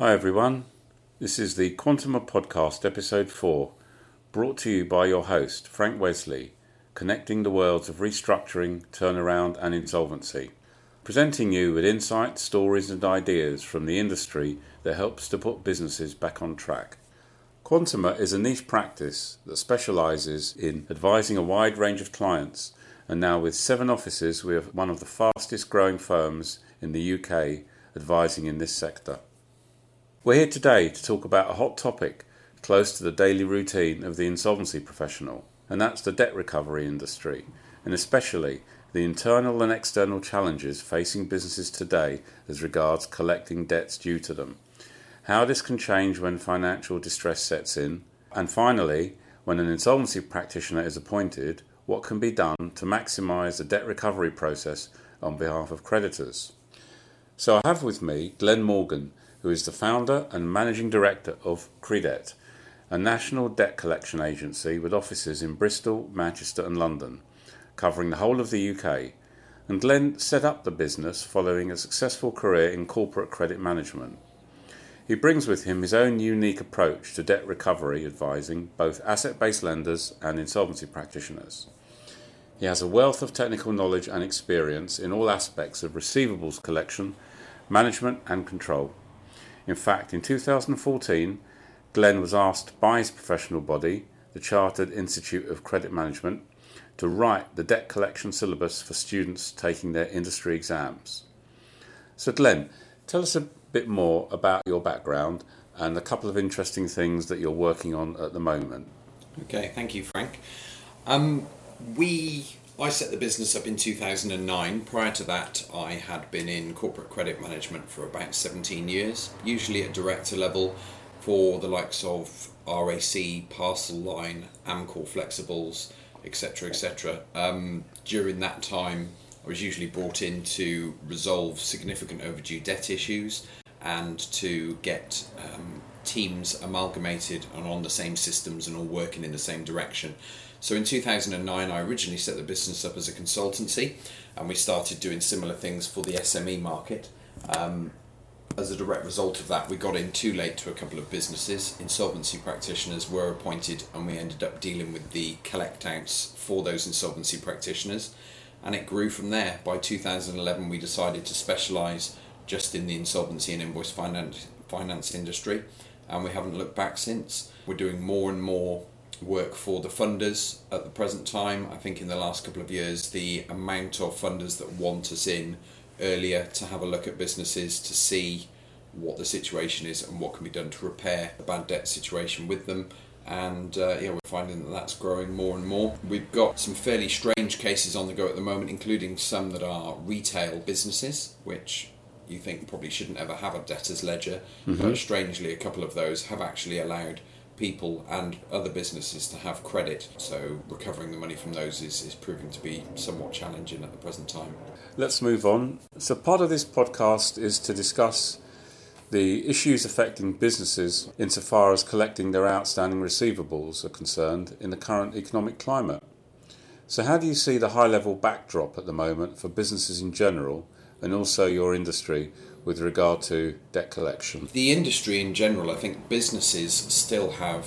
Hi everyone, this is the Quantuma Podcast, Episode 4, brought to you by your host, Frank Wesley, connecting the worlds of restructuring, turnaround, and insolvency, presenting you with insights, stories, and ideas from the industry that helps to put businesses back on track. Quantuma is a niche practice that specialises in advising a wide range of clients, and now with seven offices, we are one of the fastest growing firms in the UK advising in this sector. We're here today to talk about a hot topic close to the daily routine of the insolvency professional, and that's the debt recovery industry, and especially the internal and external challenges facing businesses today as regards collecting debts due to them, how this can change when financial distress sets in, and finally, when an insolvency practitioner is appointed, what can be done to maximise the debt recovery process on behalf of creditors. So I have with me Glenn Morgan, who is the founder and managing director of Credebt, a national debt collection agency with offices in Bristol, Manchester, and London, covering the whole of the UK. And Glenn set up the business following a successful career in corporate credit management. He brings with him his own unique approach to debt recovery advising both asset based lenders and insolvency practitioners. He has a wealth of technical knowledge and experience in all aspects of receivables collection, management, and control. In fact, in 2014, Glenn was asked by his professional body, the Chartered Institute of Credit Management, to write the debt collection syllabus for students taking their industry exams. So, Glenn, tell us a bit more about your background and a couple of interesting things that you're working on at the moment. Okay, thank you, Frank. Um, we I set the business up in 2009. Prior to that, I had been in corporate credit management for about 17 years, usually at director level for the likes of RAC, Parcel Line, Amcor Flexibles, etc. etc. Um, during that time, I was usually brought in to resolve significant overdue debt issues and to get um, teams amalgamated and on the same systems and all working in the same direction. So in 2009, I originally set the business up as a consultancy, and we started doing similar things for the SME market. Um, as a direct result of that, we got in too late to a couple of businesses. Insolvency practitioners were appointed, and we ended up dealing with the collect outs for those insolvency practitioners. And it grew from there. By 2011, we decided to specialise just in the insolvency and invoice finance, finance industry, and we haven't looked back since. We're doing more and more work for the funders at the present time. I think in the last couple of years, the amount of funders that want us in earlier to have a look at businesses to see what the situation is and what can be done to repair the bad debt situation with them. And uh, yeah, we're finding that that's growing more and more. We've got some fairly strange cases on the go at the moment, including some that are retail businesses, which you think probably shouldn't ever have a debtor's ledger. Mm-hmm. But strangely, a couple of those have actually allowed people and other businesses to have credit. So recovering the money from those is, is proving to be somewhat challenging at the present time. Let's move on. So, part of this podcast is to discuss the issues affecting businesses insofar as collecting their outstanding receivables are concerned in the current economic climate. So, how do you see the high level backdrop at the moment for businesses in general and also your industry with regard to debt collection? The industry in general, I think businesses still have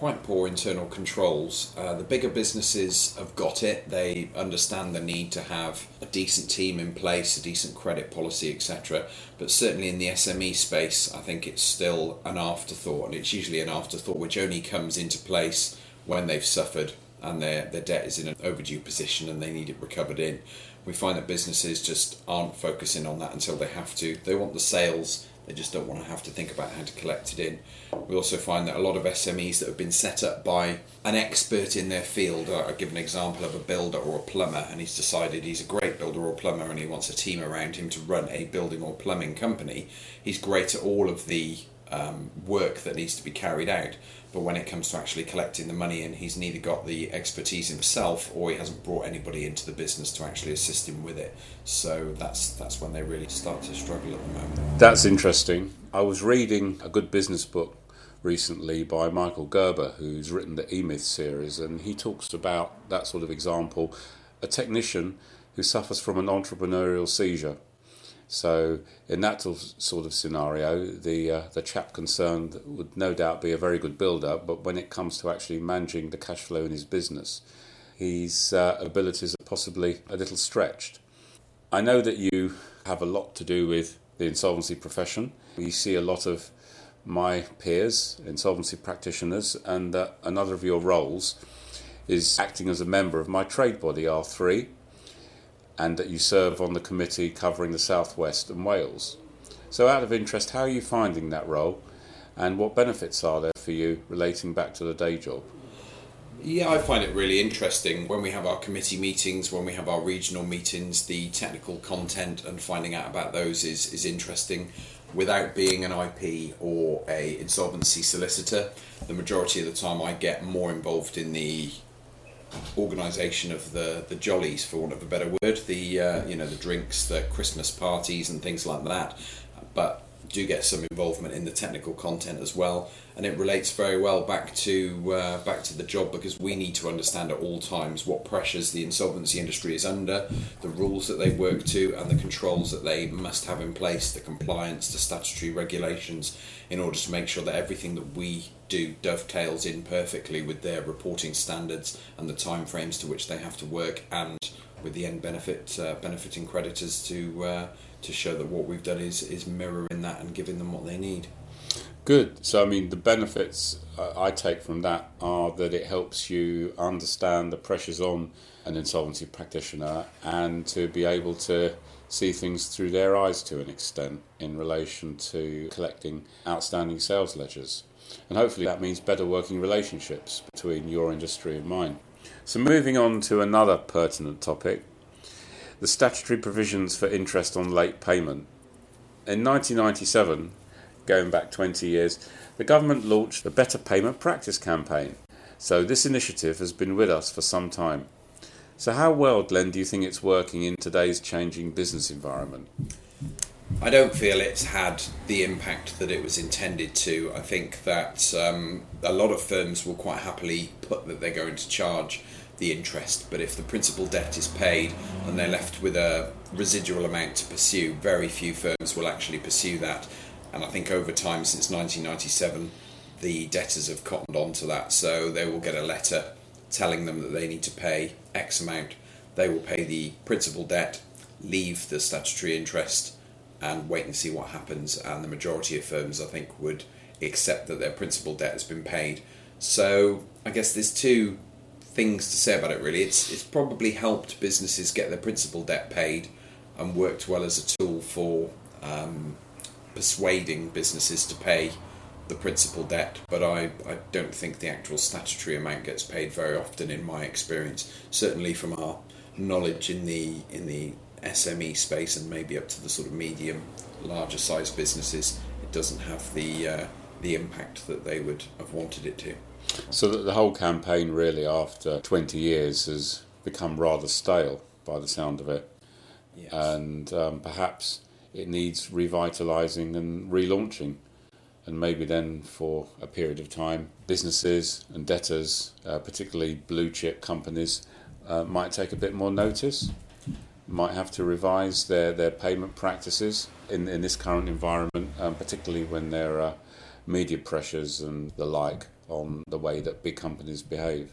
quite poor internal controls. Uh, the bigger businesses have got it. They understand the need to have a decent team in place, a decent credit policy, etc. But certainly in the SME space, I think it's still an afterthought, and it's usually an afterthought which only comes into place when they've suffered and their, their debt is in an overdue position and they need it recovered in we find that businesses just aren't focusing on that until they have to. They want the sales, they just don't want to have to think about how to collect it in. We also find that a lot of SMEs that have been set up by an expert in their field, uh, I give an example of a builder or a plumber, and he's decided he's a great builder or plumber and he wants a team around him to run a building or plumbing company. He's great at all of the um, work that needs to be carried out. But when it comes to actually collecting the money in, he's neither got the expertise himself or he hasn't brought anybody into the business to actually assist him with it. So that's that's when they really start to struggle at the moment. That's interesting. I was reading a good business book recently by Michael Gerber, who's written the E Myth series, and he talks about that sort of example a technician who suffers from an entrepreneurial seizure So, in that sort of scenario, the uh, the chap concerned would no doubt be a very good builder, but when it comes to actually managing the cash flow in his business, his uh, abilities are possibly a little stretched. I know that you have a lot to do with the insolvency profession. You see a lot of my peers, insolvency practitioners, and uh, another of your roles is acting as a member of my trade body, R3, and that you serve on the committee covering the Southwest and Wales. So, out of interest, how are you finding that role, and what benefits are there for you relating back to the day job? Yeah, I find it really interesting when we have our committee meetings, when we have our regional meetings, the technical content and finding out about those is, is interesting. Without being an IP or a insolvency solicitor, the majority of the time I get more involved in the organisation of the the jollies, for want of a better word, the uh, you know the drinks, the Christmas parties, and things like that. But do get some involvement in the technical content as well, and it relates very well back to uh, back to the job because we need to understand at all times what pressures the insolvency industry is under, the rules that they work to, and the controls that they must have in place, the compliance, the statutory regulations, in order to make sure that everything that we do dovetails in perfectly with their reporting standards and the timeframes to which they have to work, and with the end benefit uh, benefiting creditors to uh, to show that what we've done is is mirroring that and giving them what they need. Good. So, I mean, the benefits uh, I take from that are that it helps you understand the pressures on an insolvency practitioner and to be able to see things through their eyes to an extent in relation to collecting outstanding sales ledgers. And hopefully that means better working relationships between your industry and mine. So, moving on to another pertinent topic the statutory provisions for interest on late payment. In 1997, going back 20 years, the government launched the Better Payment Practice campaign. So, this initiative has been with us for some time. So, how well, Glenn, do you think it's working in today's changing business environment? I don't feel it's had the impact that it was intended to. I think that um, a lot of firms will quite happily put that they're going to charge the interest, but if the principal debt is paid and they're left with a residual amount to pursue, very few firms will actually pursue that. And I think over time, since 1997, the debtors have cottoned on to that, so they will get a letter telling them that they need to pay X amount. They will pay the principal debt, leave the statutory interest, and wait and see what happens. And the majority of firms, I think, would accept that their principal debt has been paid. So I guess there's two things to say about it. Really, it's it's probably helped businesses get their principal debt paid, and worked well as a tool for um, persuading businesses to pay the principal debt. But I, I don't think the actual statutory amount gets paid very often, in my experience. Certainly from our knowledge in the in the SME space and maybe up to the sort of medium, larger size businesses, it doesn't have the uh, the impact that they would have wanted it to. So that the whole campaign, really, after 20 years, has become rather stale by the sound of it. Yes. And um, perhaps it needs revitalising and relaunching. And maybe then, for a period of time, businesses and debtors, uh, particularly blue chip companies, uh, might take a bit more notice, might have to revise their, their payment practices in, in this current environment, um, particularly when there are media pressures and the like on the way that big companies behave.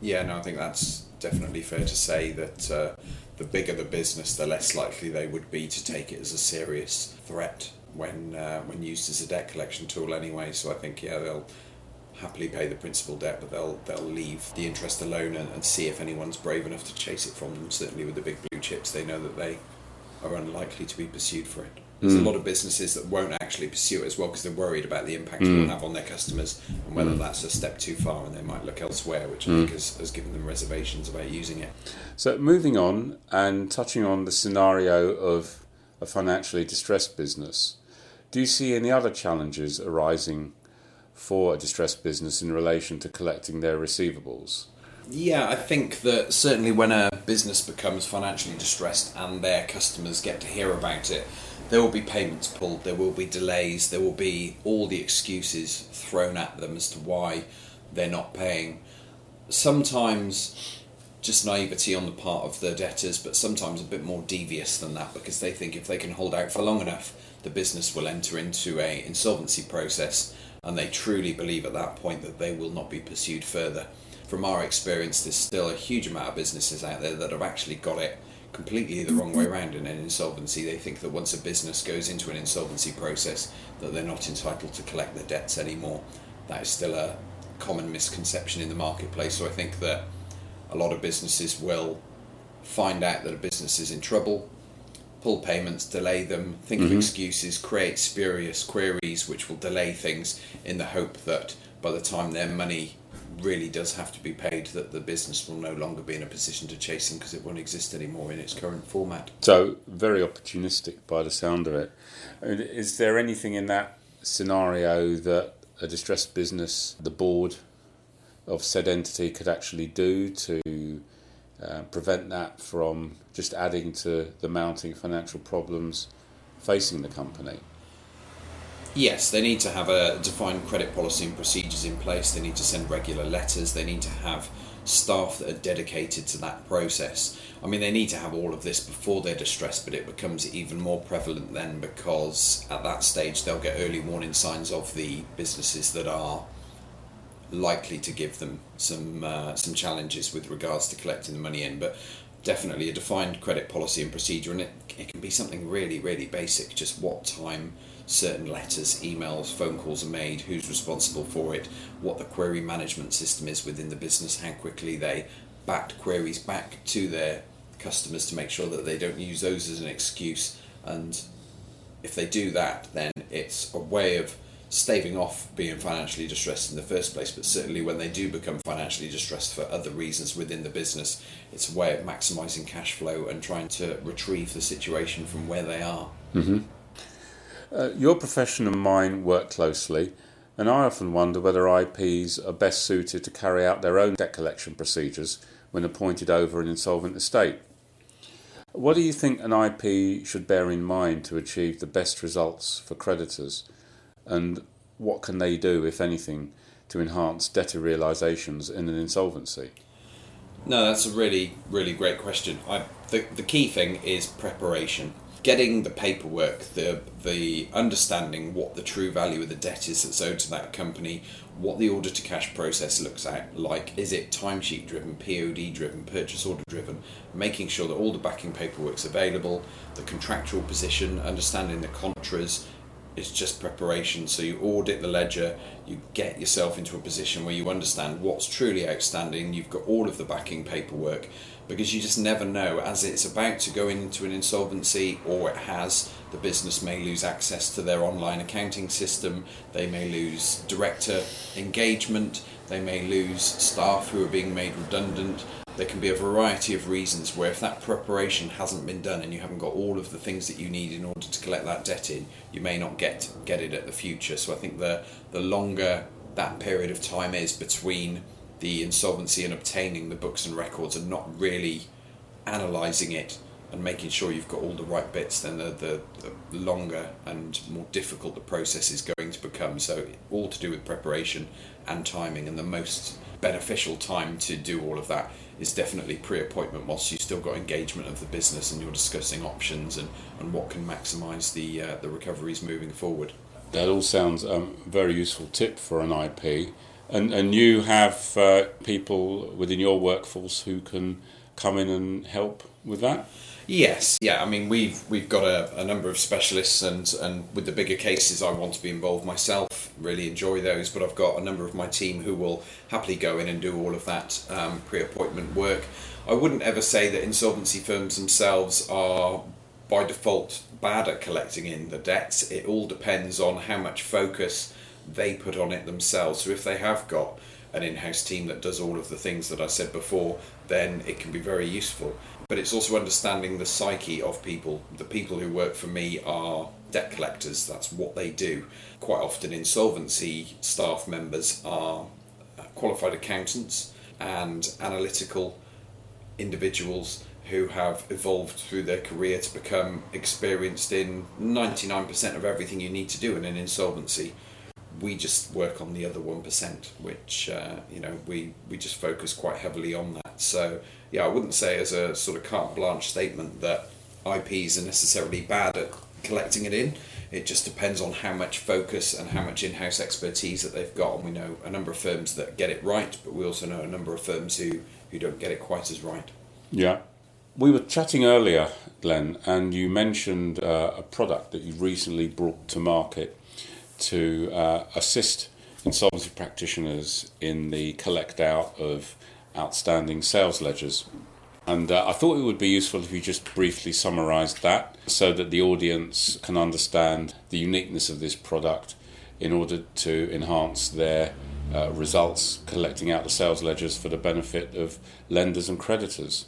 Yeah, no, I think that's definitely fair to say that uh, the bigger the business, the less likely they would be to take it as a serious threat when uh, when used as a debt collection tool anyway. So I think yeah, they'll happily pay the principal debt, but they'll they'll leave the interest alone and, and see if anyone's brave enough to chase it from them. Certainly with the big blue chips, they know that they are unlikely to be pursued for it. There's mm. a lot of businesses that won't actually pursue it as well because they're worried about the impact mm. it will have on their customers and whether mm. that's a step too far and they might look elsewhere, which I think mm. has, has given them reservations about using it. So, moving on and touching on the scenario of a financially distressed business, do you see any other challenges arising for a distressed business in relation to collecting their receivables? Yeah, I think that certainly when a business becomes financially distressed and their customers get to hear about it, there will be payments pulled, there will be delays, there will be all the excuses thrown at them as to why they're not paying. Sometimes just naivety on the part of the debtors, but sometimes a bit more devious than that because they think if they can hold out for long enough, the business will enter into a insolvency process, and they truly believe at that point that they will not be pursued further. From our experience, there's still a huge amount of businesses out there that have actually got it completely the wrong way around in an insolvency. They think that once a business goes into an insolvency process, that they're not entitled to collect their debts anymore. That is still a common misconception in the marketplace. So I think that a lot of businesses will find out that a business is in trouble, pull payments, delay them, think mm-hmm. of excuses, create spurious queries which will delay things in the hope that by the time their money really does have to be paid that the business will no longer be in a position to chase them because it won't exist anymore in its current format. So, very opportunistic by the sound of it. Is there anything in that scenario that a distressed business, the board of said entity, could actually do to uh, prevent that from just adding to the mounting financial problems facing the company? Yes, they need to have a defined credit policy and procedures in place. They need to send regular letters. They need to have staff that are dedicated to that process. I mean, they need to have all of this before they're distressed, but it becomes even more prevalent then because at that stage they'll get early warning signs of the businesses that are likely to give them some uh, some challenges with regards to collecting the money in. But definitely a defined credit policy and procedure, and it, it can be something really, really basic. Just what time certain letters, emails, phone calls are made, who's responsible for it, what the query management system is within the business, how quickly they backed queries back to their customers to make sure that they don't use those as an excuse. And if they do that, then it's a way of staving off being financially distressed in the first place, but certainly when they do become financially distressed for other reasons within the business, it's a way of maximising cash flow and trying to retrieve the situation from where they are. Mm-hmm. Uh, your profession and mine work closely, and I often wonder whether IPs are best suited to carry out their own debt collection procedures when appointed over an insolvent estate. What do you think an IP should bear in mind to achieve the best results for creditors? And what can they do, if anything, to enhance debtor realisations in an insolvency? No, that's a really, really great question. I, the, the key thing is preparation getting the paperwork, the the understanding what the true value of the debt is that's owed to that company, what the order to cash process looks at, like is it timesheet driven, POD driven, purchase order driven, making sure that all the backing paperwork's available, the contractual position, understanding the contras, it's just preparation. So you audit the ledger, you get yourself into a position where you understand what's truly outstanding, you've got all of the backing paperwork, because you just never know as it's about to go into an insolvency or it has, the business may lose access to their online accounting system, they may lose director engagement, they may lose staff who are being made redundant there can be a variety of reasons where if that preparation hasn't been done and you haven't got all of the things that you need in order collect that debt in, you may not get get it at the future. So I think the the longer that period of time is between the insolvency and obtaining the books and records and not really analysing it and making sure you've got all the right bits, then the, the, the, longer and more difficult the process is going to become. So, all to do with preparation and timing, and the most beneficial time to do all of that is definitely pre-appointment whilst you've still got engagement of the business and you're discussing options and, and what can maximise the uh, the recoveries moving forward. That all sounds um, very useful tip for an IP, and and you have uh, people within your workforce who can come in and help with that. Yes, yeah. I mean, we've we've got a, a, number of specialists, and and with the bigger cases, I want to be involved myself. Really enjoy those, but I've got a number of my team who will happily go in and do all of that um, pre-appointment work. I wouldn't ever say that insolvency firms themselves are by default bad at collecting in the debts. It all depends on how much focus they put on it themselves. So if they have got an in-house team that does all of the things that I said before, then it can be very useful but it's also understanding the psyche of people. The people who work for me are debt collectors, that's what they do. Quite often, insolvency staff members are qualified accountants and analytical individuals who have evolved through their career to become experienced in 99% of everything you need to do in an insolvency. We just work on the other 1%, which, uh, you know, we, we just focus quite heavily on that So yeah, I wouldn't say as a sort of carte blanche statement that IPs are necessarily bad at collecting it in. It just depends on how much focus and how much in-house expertise that they've got. And we know a number of firms that get it right, but we also know a number of firms who, who don't get it quite as right. Yeah. We were chatting earlier, Glenn, and you mentioned uh, a product that you recently brought to market to uh, assist insolvency practitioners in the collect out of outstanding sales ledgers. And uh, I thought it would be useful if you just briefly summarised that so that the audience can understand the uniqueness of this product in order to enhance their uh, results collecting out the sales ledgers for the benefit of lenders and creditors.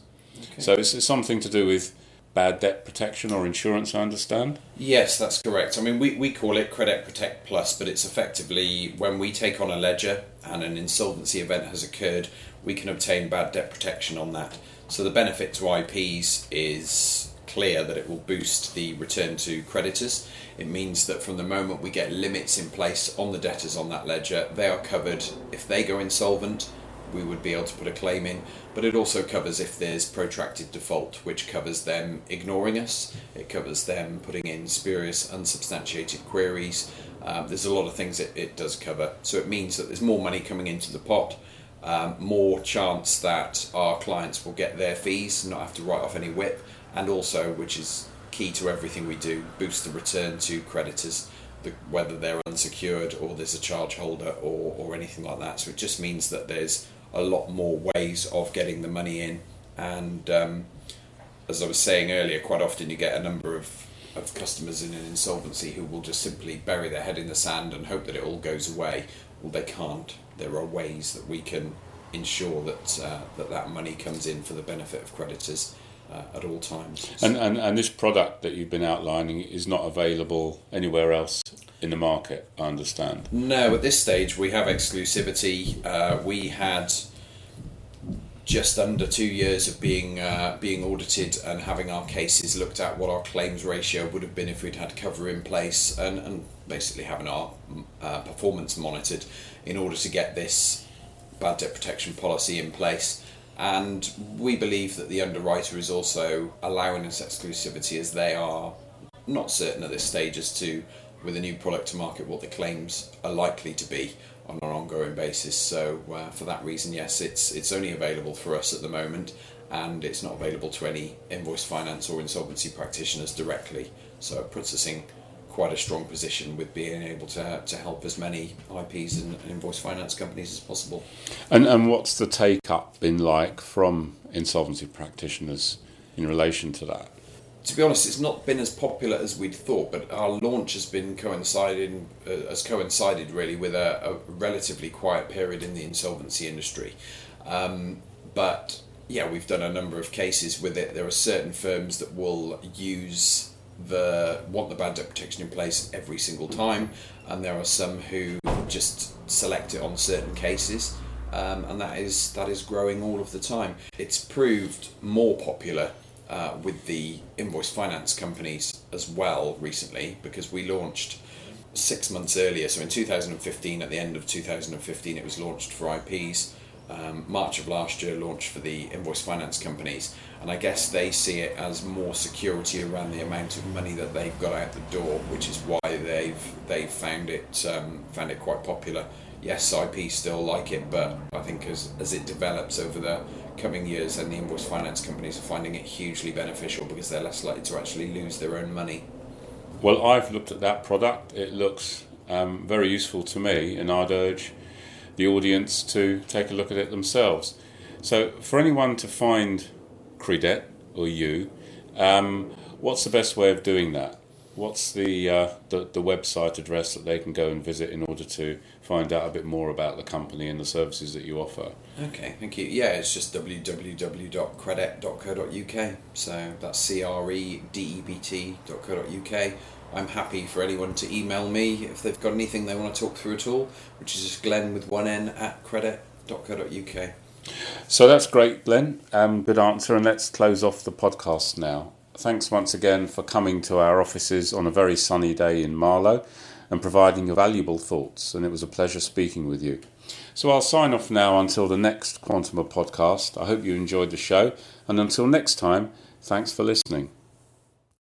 Okay. So it's, it's something to do with bad debt protection or insurance, I understand? Yes, that's correct. I mean, we, we call it Credit Protect Plus, but it's effectively when we take on a ledger and an insolvency event has occurred, we can obtain bad debt protection on that. So the benefit to IPs is clear that it will boost the return to creditors. It means that from the moment we get limits in place on the debtors on that ledger, they are covered if they go insolvent we would be able to put a claim in, but it also covers if there's protracted default, which covers them ignoring us, it covers them putting in spurious, unsubstantiated queries. Um, there's a lot of things it, it does cover. So it means that there's more money coming into the pot, um, more chance that our clients will get their fees, and not have to write off any WIP, and also, which is key to everything we do, boost the return to creditors. The, whether they're unsecured or there's a charge holder or, or anything like that. So it just means that there's a lot more ways of getting the money in. And um, as I was saying earlier, quite often you get a number of, of customers in an insolvency who will just simply bury their head in the sand and hope that it all goes away. Well, they can't. There are ways that we can ensure that uh, that, that money comes in for the benefit of creditors. Uh, at all times. And, and and this product that you've been outlining is not available anywhere else in the market, I understand. No, at this stage we have exclusivity. Uh, we had just under two years of being uh, being audited and having our cases looked at, what our claims ratio would have been if we'd had cover in place, and, and basically having our uh, performance monitored in order to get this bad debt protection policy in place. And we believe that the underwriter is also allowing us exclusivity as they are not certain at this stage as to with a new product to market what the claims are likely to be on an ongoing basis. So uh, for that reason, yes, it's it's only available for us at the moment, and it's not available to any invoice finance or insolvency practitioners directly. So it puts us in quite a strong position with being able to to help as many IPs and, and invoice finance companies as possible. And and what's the take up been like from insolvency practitioners in relation to that? to be honest, it's not been as popular as we'd thought, but our launch has been coinciding uh, has coincided really with a, a, relatively quiet period in the insolvency industry. Um, but yeah, we've done a number of cases with it. There are certain firms that will use the want the bad debt protection in place every single time, and there are some who just select it on certain cases. Um, and that is that is growing all of the time. It's proved more popular uh, with the invoice finance companies as well recently because we launched six months earlier. So in 2015, at the end of 2015, it was launched for IPs. Um, March of last year, launched for the invoice finance companies, and I guess they see it as more security around the amount of money that they've got out the door, which is why they've they've found it um, found it quite popular. Yes, IP still like it, but I think as as it develops over the coming years, and the invoice finance companies are finding it hugely beneficial because they're less likely to actually lose their own money. Well, I've looked at that product. It looks um, very useful to me, and I'd urge the audience to take a look at it themselves. So, for anyone to find Credebt or you, um, what's the best way of doing that? What's the, uh, the, the website address that they can go and visit in order to find out a bit more about the company and the services that you offer? Okay, thank you. Yeah, it's just www.credebt.co.uk. So that's c r e d e b t.co.uk. I'm happy for anyone to email me if they've got anything they want to talk through at all, which is just Glenn with one n at credebt.co.uk. So that's great, Glenn. Um, good answer. And let's close off the podcast now. Thanks once again for coming to our offices on a very sunny day in Marlow and providing your valuable thoughts. And it was a pleasure speaking with you. So I'll sign off now until the next Quantuma podcast. I hope you enjoyed the show, and until next time, thanks for listening.